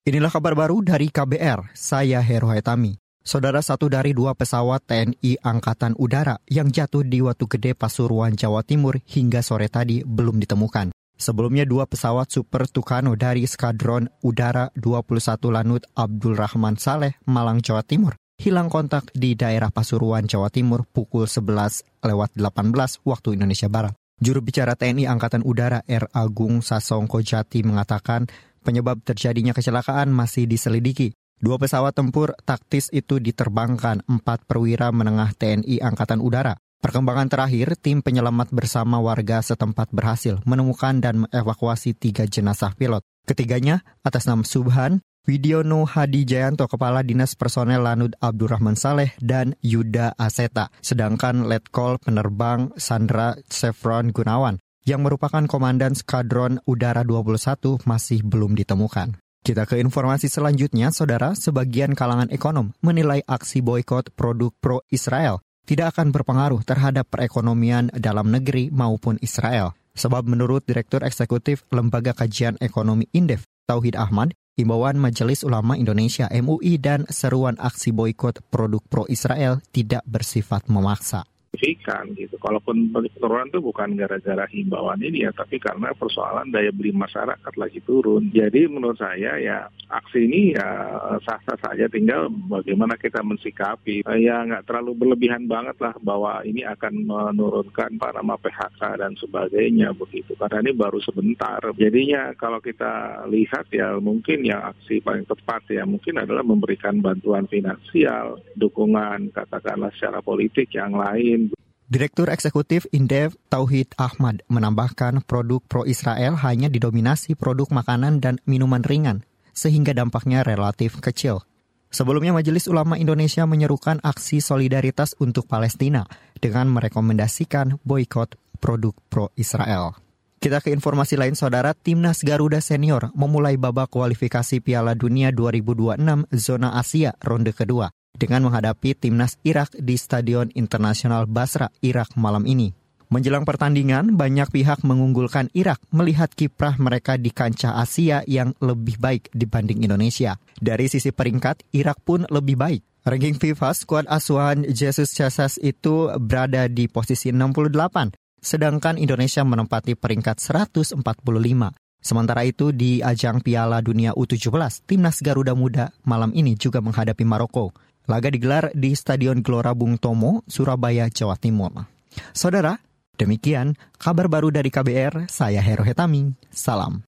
Inilah kabar baru dari KBR, saya Hero Hetami. Saudara satu dari dua pesawat TNI Angkatan Udara yang jatuh di Watu Gede Pasuruan, Jawa Timur hingga sore tadi belum ditemukan. Sebelumnya dua pesawat Super Tucano dari Skadron Udara 21 Lanut Abdul Rahman Saleh, Malang, Jawa Timur, hilang kontak di daerah Pasuruan, Jawa Timur pukul 11 lewat 18 waktu Indonesia Barat. Juru bicara TNI Angkatan Udara R. Agung Sasongko Jati mengatakan Penyebab terjadinya kecelakaan masih diselidiki. Dua pesawat tempur taktis itu diterbangkan empat perwira menengah TNI Angkatan Udara. Perkembangan terakhir, tim penyelamat bersama warga setempat berhasil menemukan dan mengevakuasi tiga jenazah pilot. Ketiganya, atas nama Subhan, Widiono Hadi Jayanto, Kepala Dinas Personel Lanud Abdurrahman Saleh, dan Yuda Aseta. Sedangkan Letkol Penerbang Sandra Chevron Gunawan yang merupakan Komandan Skadron Udara 21 masih belum ditemukan. Kita ke informasi selanjutnya, saudara, sebagian kalangan ekonom menilai aksi boykot produk pro-Israel tidak akan berpengaruh terhadap perekonomian dalam negeri maupun Israel. Sebab menurut Direktur Eksekutif Lembaga Kajian Ekonomi Indef, Tauhid Ahmad, himbauan Majelis Ulama Indonesia MUI dan seruan aksi boykot produk pro-Israel tidak bersifat memaksa signifikan gitu. Kalaupun penurunan itu bukan gara-gara himbauan ini ya, tapi karena persoalan daya beli masyarakat lagi turun. Jadi menurut saya ya aksi ini ya sah-sah saja, tinggal bagaimana kita mensikapi. Ya nggak terlalu berlebihan banget lah bahwa ini akan menurunkan para PHK dan sebagainya begitu. Karena ini baru sebentar. Jadinya kalau kita lihat ya mungkin yang aksi paling tepat ya mungkin adalah memberikan bantuan finansial, dukungan katakanlah secara politik yang lain Direktur Eksekutif Indef Tauhid Ahmad menambahkan produk pro-Israel hanya didominasi produk makanan dan minuman ringan, sehingga dampaknya relatif kecil. Sebelumnya Majelis Ulama Indonesia menyerukan aksi solidaritas untuk Palestina dengan merekomendasikan boykot produk pro-Israel. Kita ke informasi lain, Saudara. Timnas Garuda Senior memulai babak kualifikasi Piala Dunia 2026 zona Asia ronde kedua dengan menghadapi timnas Irak di Stadion Internasional Basra, Irak malam ini. Menjelang pertandingan, banyak pihak mengunggulkan Irak melihat kiprah mereka di kancah Asia yang lebih baik dibanding Indonesia. Dari sisi peringkat, Irak pun lebih baik. Ranking FIFA, skuad asuhan Jesus Casas itu berada di posisi 68, sedangkan Indonesia menempati peringkat 145. Sementara itu di ajang Piala Dunia U17, timnas Garuda Muda malam ini juga menghadapi Maroko. Laga digelar di Stadion Gelora Bung Tomo, Surabaya, Jawa Timur. Saudara, demikian kabar baru dari KBR, saya Hero Hetami, salam.